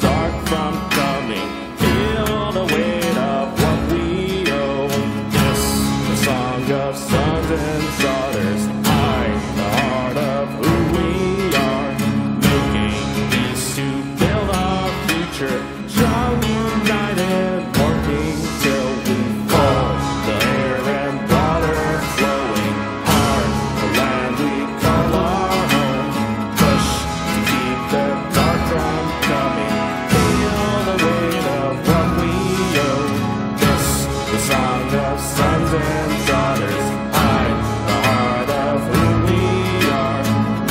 dark from coming. Feel the weight of what we owe. This, the song of sons and daughters. I, the heart of who we are. Making peace to build our future. Strong of sons and daughters. I, the heart of who we are.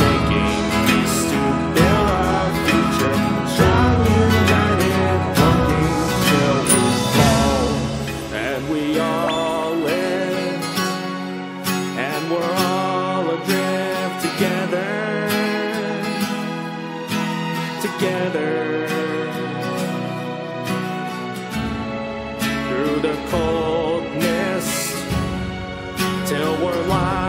Making peace to our future. Strong, united, working till we fall. And we all live and we're all adrift together, together through the cold till we're live.